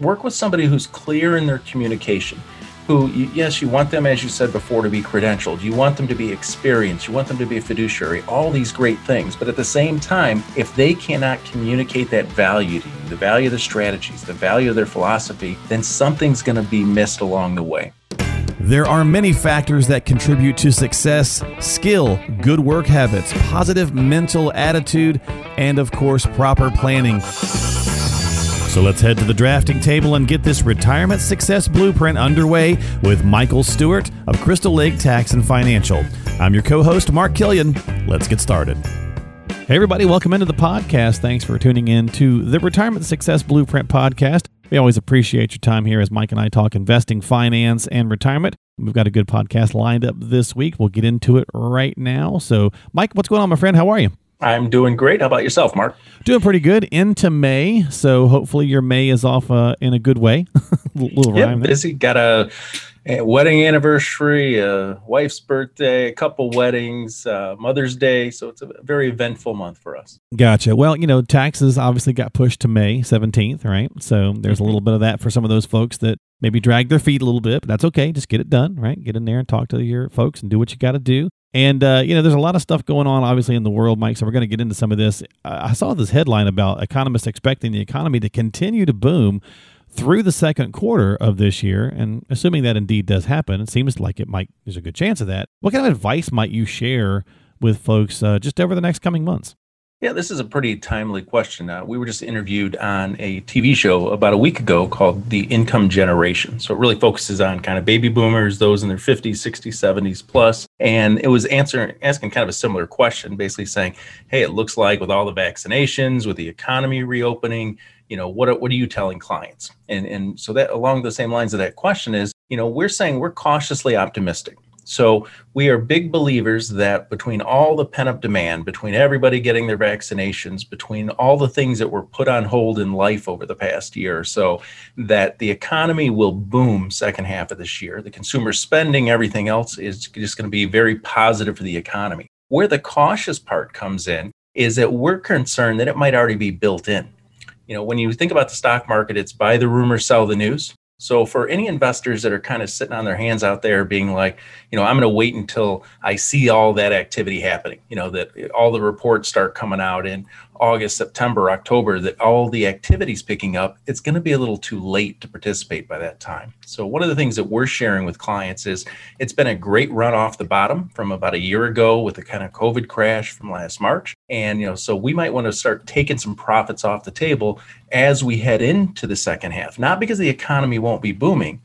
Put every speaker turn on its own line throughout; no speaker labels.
work with somebody who's clear in their communication who, yes, you want them, as you said before, to be credentialed. You want them to be experienced. You want them to be a fiduciary, all these great things. But at the same time, if they cannot communicate that value to you, the value of their strategies, the value of their philosophy, then something's going to be missed along the way.
There are many factors that contribute to success skill, good work habits, positive mental attitude, and of course, proper planning. So let's head to the drafting table and get this retirement success blueprint underway with Michael Stewart of Crystal Lake Tax and Financial. I'm your co host, Mark Killian. Let's get started. Hey, everybody, welcome into the podcast. Thanks for tuning in to the Retirement Success Blueprint podcast. We always appreciate your time here as Mike and I talk investing, finance, and retirement. We've got a good podcast lined up this week. We'll get into it right now. So, Mike, what's going on, my friend? How are you?
I'm doing great. How about yourself, Mark?
Doing pretty good into May, so hopefully your May is off uh, in a good way.
little yep, rhyme. Busy. Got a, a, wedding anniversary, a wife's birthday, a couple weddings, uh, Mother's Day. So it's a very eventful month for us.
Gotcha. Well, you know, taxes obviously got pushed to May 17th, right? So there's a little bit of that for some of those folks that maybe drag their feet a little bit, but that's okay. Just get it done, right? Get in there and talk to your folks and do what you got to do. And, uh, you know, there's a lot of stuff going on, obviously, in the world, Mike. So we're going to get into some of this. I saw this headline about economists expecting the economy to continue to boom through the second quarter of this year. And assuming that indeed does happen, it seems like it might, there's a good chance of that. What kind of advice might you share with folks uh, just over the next coming months?
Yeah, this is a pretty timely question. Uh, we were just interviewed on a TV show about a week ago called The Income Generation. So it really focuses on kind of baby boomers, those in their 50s, 60s, 70s plus. And it was answering, asking kind of a similar question, basically saying, hey, it looks like with all the vaccinations, with the economy reopening, you know, what, what are you telling clients? And, and so that along the same lines of that question is, you know, we're saying we're cautiously optimistic so we are big believers that between all the pent up demand, between everybody getting their vaccinations, between all the things that were put on hold in life over the past year or so, that the economy will boom second half of this year. The consumer spending, everything else is just going to be very positive for the economy. Where the cautious part comes in is that we're concerned that it might already be built in. You know, when you think about the stock market, it's buy the rumor, sell the news. So for any investors that are kind of sitting on their hands out there being like, you know, I'm going to wait until I see all that activity happening, you know, that all the reports start coming out in August, September, October, that all the activities picking up, it's going to be a little too late to participate by that time. So one of the things that we're sharing with clients is it's been a great run off the bottom from about a year ago with the kind of COVID crash from last March. And, you know, so we might want to start taking some profits off the table as we head into the second half, not because the economy won't be booming,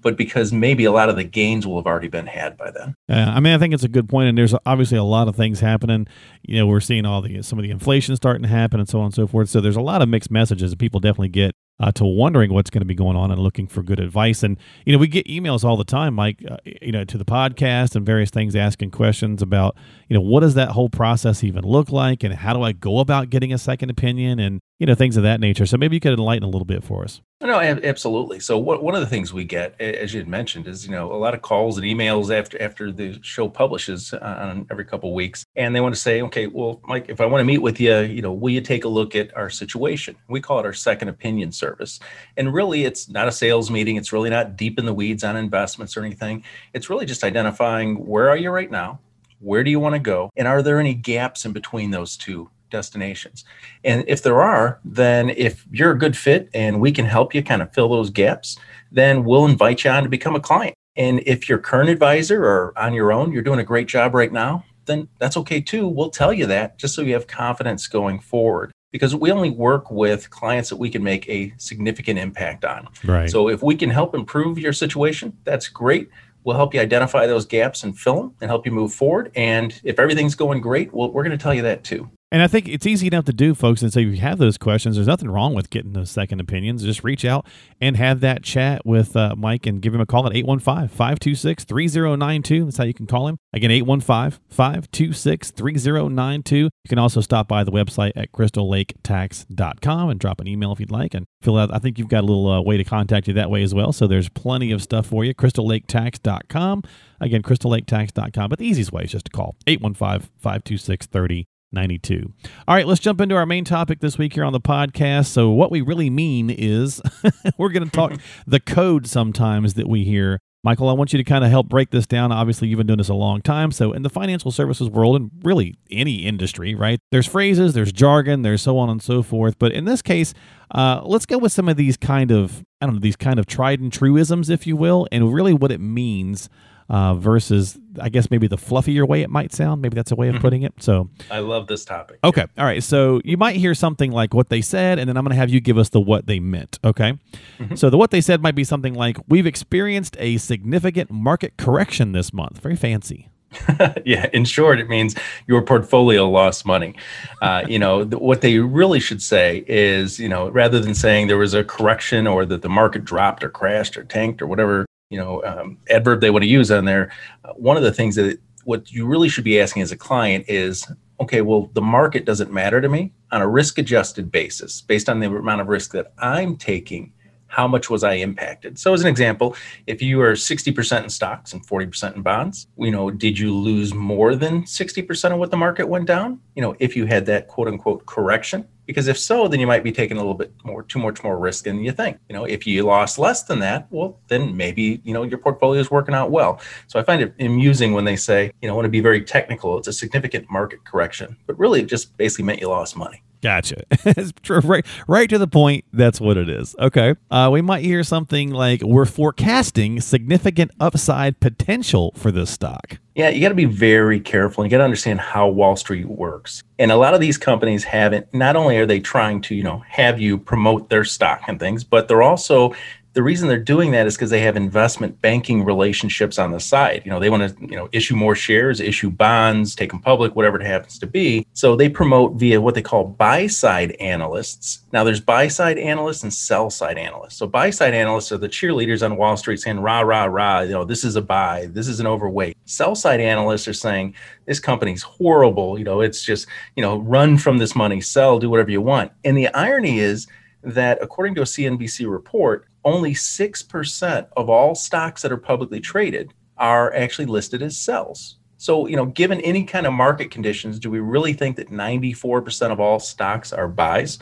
but because maybe a lot of the gains will have already been had by then.
Yeah, I mean, I think it's a good point, and there's obviously a lot of things happening. You know, we're seeing all the some of the inflation starting to happen, and so on and so forth. So there's a lot of mixed messages that people definitely get uh, to wondering what's going to be going on and looking for good advice. And you know, we get emails all the time, Mike. Uh, you know, to the podcast and various things, asking questions about you know what does that whole process even look like, and how do I go about getting a second opinion, and you know things of that nature. So maybe you could enlighten a little bit for us.
Oh, no, absolutely. So what, one of the things we get, as you had mentioned, is you know a lot of calls and emails after after the show publishes uh, on every couple of weeks, and they want to say, okay, well, Mike, if I want to meet with you, you know, will you take a look at our situation? We call it our second opinion service, and really, it's not a sales meeting. It's really not deep in the weeds on investments or anything. It's really just identifying where are you right now, where do you want to go, and are there any gaps in between those two destinations. And if there are, then if you're a good fit and we can help you kind of fill those gaps, then we'll invite you on to become a client. And if you're current advisor or on your own, you're doing a great job right now, then that's okay too. We'll tell you that just so you have confidence going forward because we only work with clients that we can make a significant impact on.
Right.
So if we can help improve your situation, that's great. We'll help you identify those gaps and fill them and help you move forward. And if everything's going great, well, we're going to tell you that too.
And I think it's easy enough to do, folks. And so if you have those questions, there's nothing wrong with getting those second opinions. Just reach out and have that chat with uh, Mike and give him a call at 815 526 3092. That's how you can call him. Again, 815 526 3092. You can also stop by the website at crystallaketax.com and drop an email if you'd like and fill out. I think you've got a little uh, way to contact you that way as well. So there's plenty of stuff for you. crystallaketax.com. Again, crystallaketax.com. But the easiest way is just to call 815 526 3092. 92. All right, let's jump into our main topic this week here on the podcast. So, what we really mean is we're going to talk the code sometimes that we hear. Michael, I want you to kind of help break this down. Obviously, you've been doing this a long time. So, in the financial services world, and really any industry, right? There's phrases, there's jargon, there's so on and so forth. But in this case, uh, let's go with some of these kind of, I don't know, these kind of tried and truisms, if you will, and really what it means uh, versus I guess maybe the fluffier way it might sound. Maybe that's a way of mm-hmm. putting it. So
I love this topic.
Okay. All right. So you might hear something like what they said, and then I'm going to have you give us the what they meant. Okay. Mm-hmm. So the what they said might be something like, We've experienced a significant market correction this month. Very fancy.
yeah, in short, it means your portfolio lost money. Uh, you know, th- what they really should say is, you know, rather than saying there was a correction or that the market dropped or crashed or tanked or whatever you know um, adverb they want to use on there uh, one of the things that what you really should be asking as a client is okay well the market doesn't matter to me on a risk adjusted basis based on the amount of risk that i'm taking how much was I impacted? So, as an example, if you are 60% in stocks and 40% in bonds, you know, did you lose more than 60% of what the market went down? You know, if you had that quote unquote correction, because if so, then you might be taking a little bit more, too much more risk than you think. You know, if you lost less than that, well, then maybe, you know, your portfolio is working out well. So I find it amusing when they say, you know, I want to be very technical, it's a significant market correction, but really it just basically meant you lost money.
Gotcha. It's true, right, right to the point. That's what it is. Okay. Uh, we might hear something like we're forecasting significant upside potential for this stock.
Yeah, you got to be very careful. You got to understand how Wall Street works. And a lot of these companies haven't. Not only are they trying to, you know, have you promote their stock and things, but they're also the reason they're doing that is because they have investment banking relationships on the side. You know, they want to, you know, issue more shares, issue bonds, take them public, whatever it happens to be. So they promote via what they call buy side analysts. Now there's buy side analysts and sell side analysts. So buy side analysts are the cheerleaders on Wall Street saying, rah, rah, rah, you know, this is a buy, this is an overweight. Sell side analysts are saying, this company's horrible. You know, it's just, you know, run from this money, sell, do whatever you want. And the irony is, that according to a CNBC report, only 6% of all stocks that are publicly traded are actually listed as sells. So, you know, given any kind of market conditions, do we really think that 94% of all stocks are buys?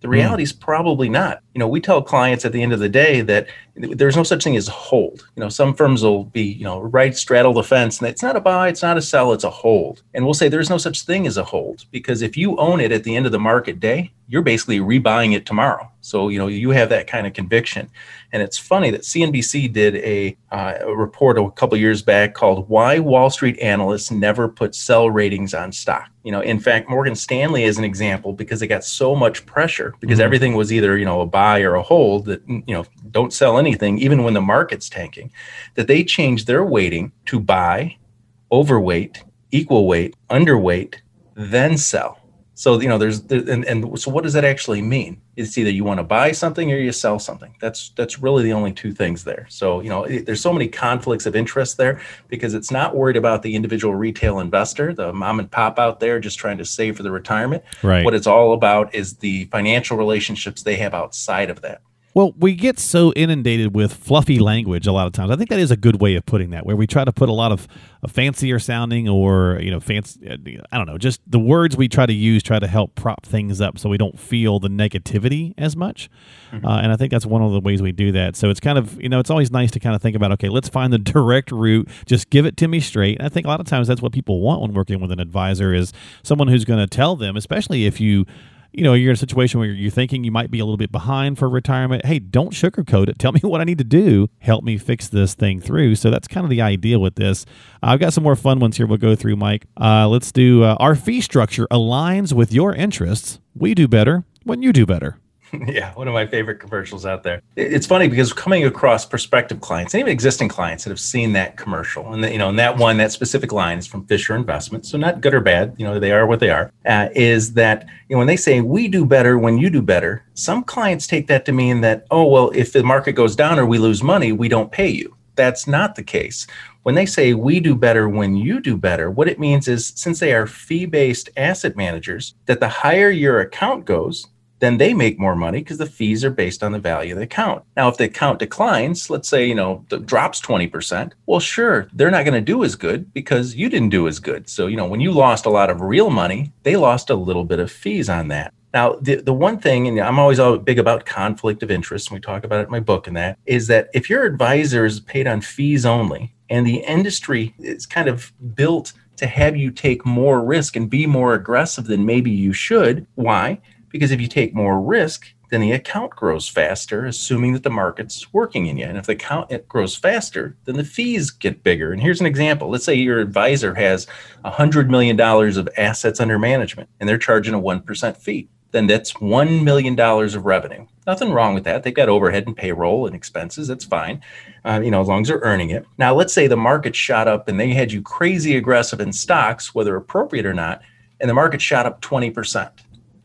The hmm. reality mm. is probably not. You know, we tell clients at the end of the day that there's no such thing as hold. You know, some firms will be, you know, right straddle the fence and it's not a buy, it's not a sell, it's a hold. And we'll say there's no such thing as a hold because if you own it at the end of the market day, you're basically rebuying it tomorrow. So, you know, you have that kind of conviction. And it's funny that CNBC did a, uh, a report a couple years back called Why Wall Street Analysts Never Put Sell Ratings on Stock. You know, in fact, Morgan Stanley is an example because they got so much pressure because mm-hmm. everything was either, you know, a buy or a hold that, mm, you know, don't sell anything, even when the market's tanking, that they change their weighting to buy, overweight, equal weight, underweight, then sell. So you know, there's and, and so what does that actually mean? It's either you want to buy something or you sell something. That's that's really the only two things there. So you know, it, there's so many conflicts of interest there because it's not worried about the individual retail investor, the mom and pop out there just trying to save for the retirement.
Right.
What it's all about is the financial relationships they have outside of that.
Well, we get so inundated with fluffy language a lot of times. I think that is a good way of putting that, where we try to put a lot of fancier sounding or, you know, fancy, I don't know, just the words we try to use try to help prop things up so we don't feel the negativity as much. Mm-hmm. Uh, and I think that's one of the ways we do that. So it's kind of, you know, it's always nice to kind of think about, okay, let's find the direct route. Just give it to me straight. And I think a lot of times that's what people want when working with an advisor is someone who's going to tell them, especially if you, you know, you're in a situation where you're thinking you might be a little bit behind for retirement. Hey, don't sugarcoat it. Tell me what I need to do. Help me fix this thing through. So that's kind of the idea with this. I've got some more fun ones here we'll go through, Mike. Uh, let's do uh, our fee structure aligns with your interests. We do better when you do better.
yeah, one of my favorite commercials out there. It's funny because coming across prospective clients and even existing clients that have seen that commercial, and the, you know, and that one, that specific line is from Fisher Investments, so not good or bad. You know, they are what they are. Uh, is that you know when they say we do better when you do better, some clients take that to mean that oh well, if the market goes down or we lose money, we don't pay you. That's not the case. When they say we do better when you do better, what it means is since they are fee based asset managers, that the higher your account goes, then they make more money because the fees are based on the value of the account. Now, if the account declines, let's say, you know, drops 20%, well, sure, they're not going to do as good because you didn't do as good. So, you know, when you lost a lot of real money, they lost a little bit of fees on that. Now, the, the one thing, and I'm always big about conflict of interest, and we talk about it in my book and that, is that if your advisor is paid on fees only and the industry is kind of built to have you take more risk and be more aggressive than maybe you should, why? Because if you take more risk, then the account grows faster, assuming that the market's working in you. And if the account it grows faster, then the fees get bigger. And here's an example. Let's say your advisor has $100 million of assets under management and they're charging a 1% fee then that's $1 million of revenue. Nothing wrong with that. They've got overhead and payroll and expenses. That's fine, uh, you know, as long as they're earning it. Now, let's say the market shot up and they had you crazy aggressive in stocks, whether appropriate or not, and the market shot up 20%.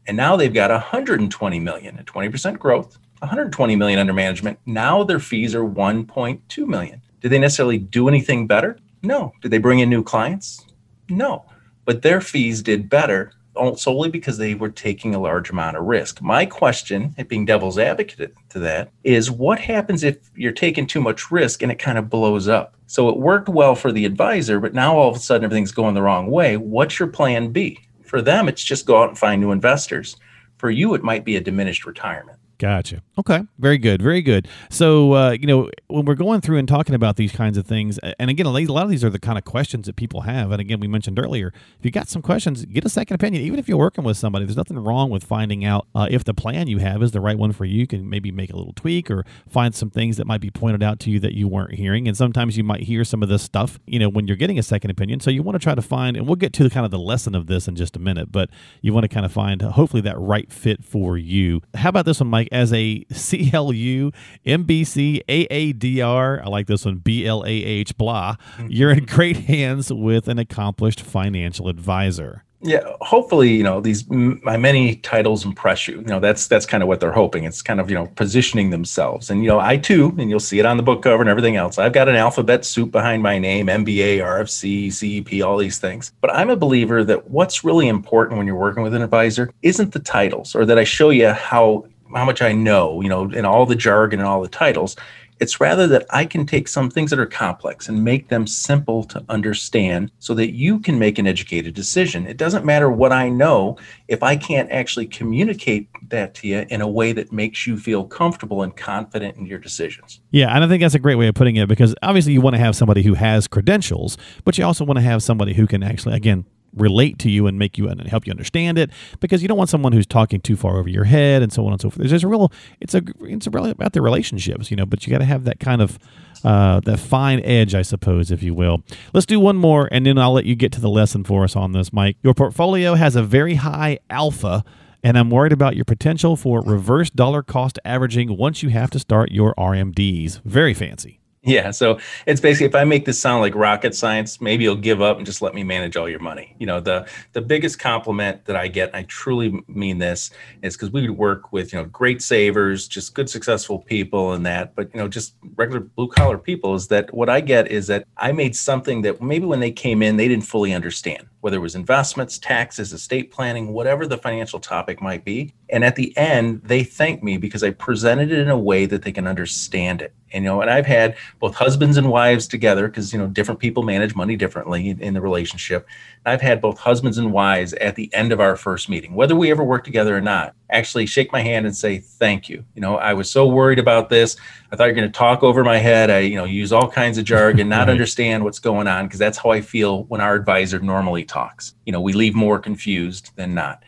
And now they've got 120 million, a 20% growth, 120 million under management. Now their fees are 1.2 million. Did they necessarily do anything better? No. Did they bring in new clients? No. But their fees did better solely because they were taking a large amount of risk. My question, being devil's advocate to that, is what happens if you're taking too much risk and it kind of blows up? So it worked well for the advisor, but now all of a sudden everything's going the wrong way. What's your plan B? For them, it's just go out and find new investors. For you, it might be a diminished retirement.
Gotcha. Okay. Very good. Very good. So, uh, you know, when we're going through and talking about these kinds of things, and again, a lot of these are the kind of questions that people have. And again, we mentioned earlier, if you got some questions, get a second opinion. Even if you're working with somebody, there's nothing wrong with finding out uh, if the plan you have is the right one for you. You can maybe make a little tweak or find some things that might be pointed out to you that you weren't hearing. And sometimes you might hear some of this stuff, you know, when you're getting a second opinion. So you want to try to find, and we'll get to the kind of the lesson of this in just a minute, but you want to kind of find hopefully that right fit for you. How about this one, Mike? As a CLU, MBC, AADR. I like this one, BLAH, blah. Mm-hmm. You're in great hands with an accomplished financial advisor
yeah hopefully you know these my many titles impress you you know that's that's kind of what they're hoping it's kind of you know positioning themselves and you know i too and you'll see it on the book cover and everything else i've got an alphabet soup behind my name mba rfc cep all these things but i'm a believer that what's really important when you're working with an advisor isn't the titles or that i show you how how much I know, you know, and all the jargon and all the titles. It's rather that I can take some things that are complex and make them simple to understand so that you can make an educated decision. It doesn't matter what I know if I can't actually communicate that to you in a way that makes you feel comfortable and confident in your decisions.
Yeah, and I think that's a great way of putting it because obviously you want to have somebody who has credentials, but you also want to have somebody who can actually, again, relate to you and make you and help you understand it because you don't want someone who's talking too far over your head and so on and so forth. There's a real it's a it's really about the relationships, you know, but you got to have that kind of uh, that fine edge, I suppose, if you will. Let's do one more, and then I'll let you get to the lesson for us on this, Mike. Your portfolio has a very high alpha, and I'm worried about your potential for reverse dollar cost averaging once you have to start your RMDs. Very fancy.
Yeah, so it's basically if I make this sound like rocket science, maybe you'll give up and just let me manage all your money. You know, the the biggest compliment that I get, I truly mean this, is because we work with you know great savers, just good successful people, and that, but you know just regular blue collar people. Is that what I get? Is that I made something that maybe when they came in they didn't fully understand, whether it was investments, taxes, estate planning, whatever the financial topic might be. And at the end, they thank me because I presented it in a way that they can understand it. And, you know, and I've had both husbands and wives together because, you know, different people manage money differently in, in the relationship. And I've had both husbands and wives at the end of our first meeting, whether we ever work together or not, actually shake my hand and say, thank you. You know, I was so worried about this. I thought you're going to talk over my head. I, you know, use all kinds of jargon, not right. understand what's going on because that's how I feel when our advisor normally talks. You know, we leave more confused than not.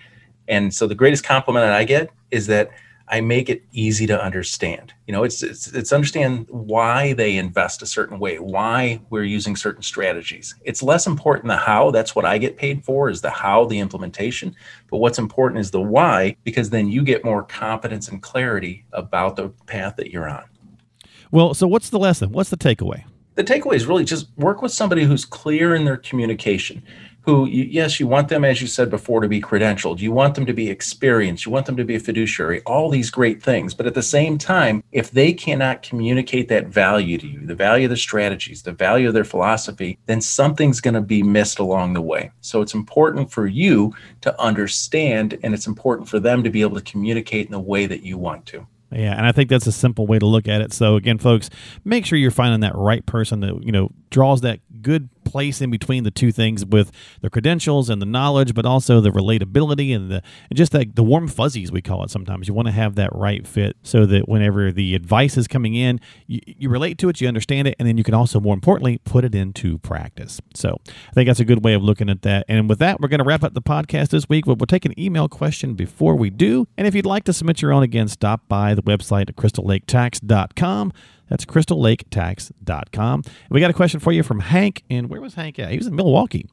And so the greatest compliment that I get is that I make it easy to understand. You know, it's, it's it's understand why they invest a certain way, why we're using certain strategies. It's less important the how. That's what I get paid for is the how, the implementation. But what's important is the why, because then you get more confidence and clarity about the path that you're on.
Well, so what's the lesson? What's the takeaway?
The takeaway is really just work with somebody who's clear in their communication who, you, yes, you want them, as you said before, to be credentialed. You want them to be experienced. You want them to be a fiduciary, all these great things. But at the same time, if they cannot communicate that value to you, the value of their strategies, the value of their philosophy, then something's going to be missed along the way. So it's important for you to understand, and it's important for them to be able to communicate in the way that you want to.
Yeah, and I think that's a simple way to look at it. So again, folks, make sure you're finding that right person that you know draws that good place in between the two things with the credentials and the knowledge, but also the relatability and the and just like the warm fuzzies we call it. Sometimes you want to have that right fit so that whenever the advice is coming in, you, you relate to it, you understand it, and then you can also more importantly put it into practice. So I think that's a good way of looking at that. And with that, we're going to wrap up the podcast this week. But we'll take an email question before we do. And if you'd like to submit your own, again, stop by the website at crystallaketax.com. That's crystallaketax.com. We got a question for you from Hank. And where was Hank at? He was in Milwaukee.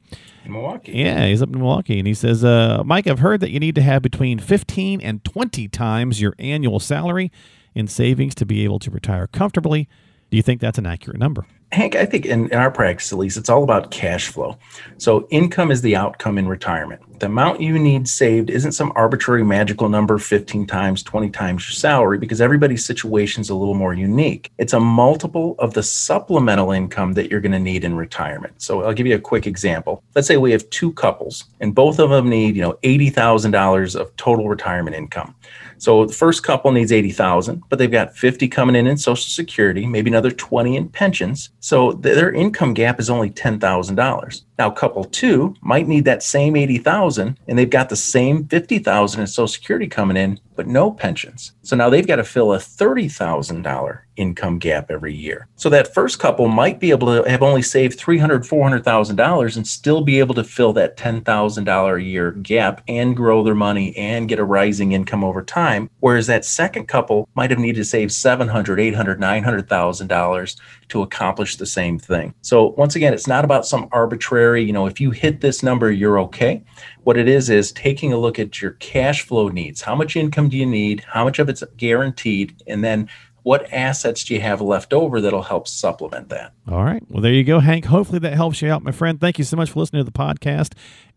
Milwaukee.
Yeah, he's up in Milwaukee. And he says, uh, Mike, I've heard that you need to have between 15 and 20 times your annual salary in savings to be able to retire comfortably. Do you think that's an accurate number?
Hank, I think in, in our practice, at least, it's all about cash flow. So, income is the outcome in retirement. The amount you need saved isn't some arbitrary magical number 15 times, 20 times your salary, because everybody's situation is a little more unique. It's a multiple of the supplemental income that you're going to need in retirement. So, I'll give you a quick example. Let's say we have two couples, and both of them need, you know, $80,000 of total retirement income. So the first couple needs 80,000, but they've got 50 coming in in social security, maybe another 20 in pensions. So their income gap is only $10,000. Now couple 2 might need that same 80,000 and they've got the same 50,000 in social security coming in, but no pensions. So now they've got to fill a $30,000 income gap every year. So that first couple might be able to have only saved $300,000, $400,000 and still be able to fill that $10,000 a year gap and grow their money and get a rising income over time. Whereas that second couple might have needed to save $700,000, $800,000, $900,000 to accomplish the same thing. So once again, it's not about some arbitrary, you know, if you hit this number, you're okay. What it is is taking a look at your cash flow needs. How much income do you need? How much of it's guaranteed? And then what assets do you have left over that'll help supplement that?
All right. Well, there you go, Hank. Hopefully that helps you out, my friend. Thank you so much for listening to the podcast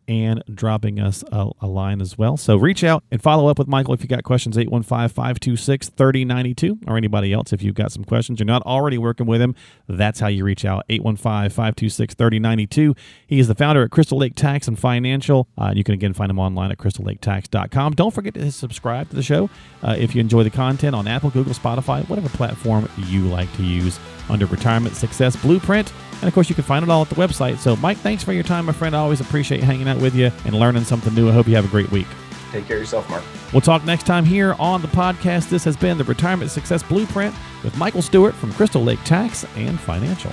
and dropping us a, a, line as well. So reach out and follow up with Michael if you got questions, 815 526 3092, or anybody else if you've got some questions. You're not already working with him. That's how you reach out, 815 526 3092. He is the founder at Crystal Lake Tax and Financial. Uh, you can again find him online at crystallaketax.com. Don't forget to subscribe to the show uh, if you enjoy the content on Apple, Google, Spotify, whatever platform you like to use under Retirement Success Blueprint. And of course, you can find it all at the website. So, Mike, thanks for your time, my friend. I always appreciate hanging out with you and learning something new. I hope you have a great week.
Take care of yourself, Mark.
We'll talk next time here on the podcast. This has been the Retirement Success Blueprint with Michael Stewart from Crystal Lake Tax and Financial.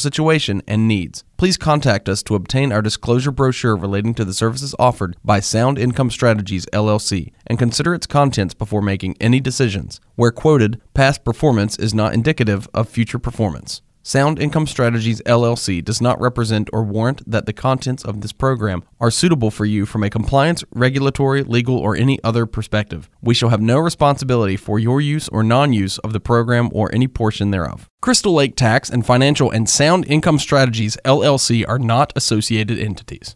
situation, and needs. Please contact us to obtain our disclosure brochure relating to the services offered by Sound Income Strategies LLC and consider its contents before making any decisions. Where quoted, past performance is not indicative of future performance. Sound Income Strategies LLC does not represent or warrant that the contents of this program are suitable for you from a compliance, regulatory, legal, or any other perspective. We shall have no responsibility for your use or non use of the program or any portion thereof. Crystal Lake Tax and Financial and Sound Income Strategies LLC are not associated entities.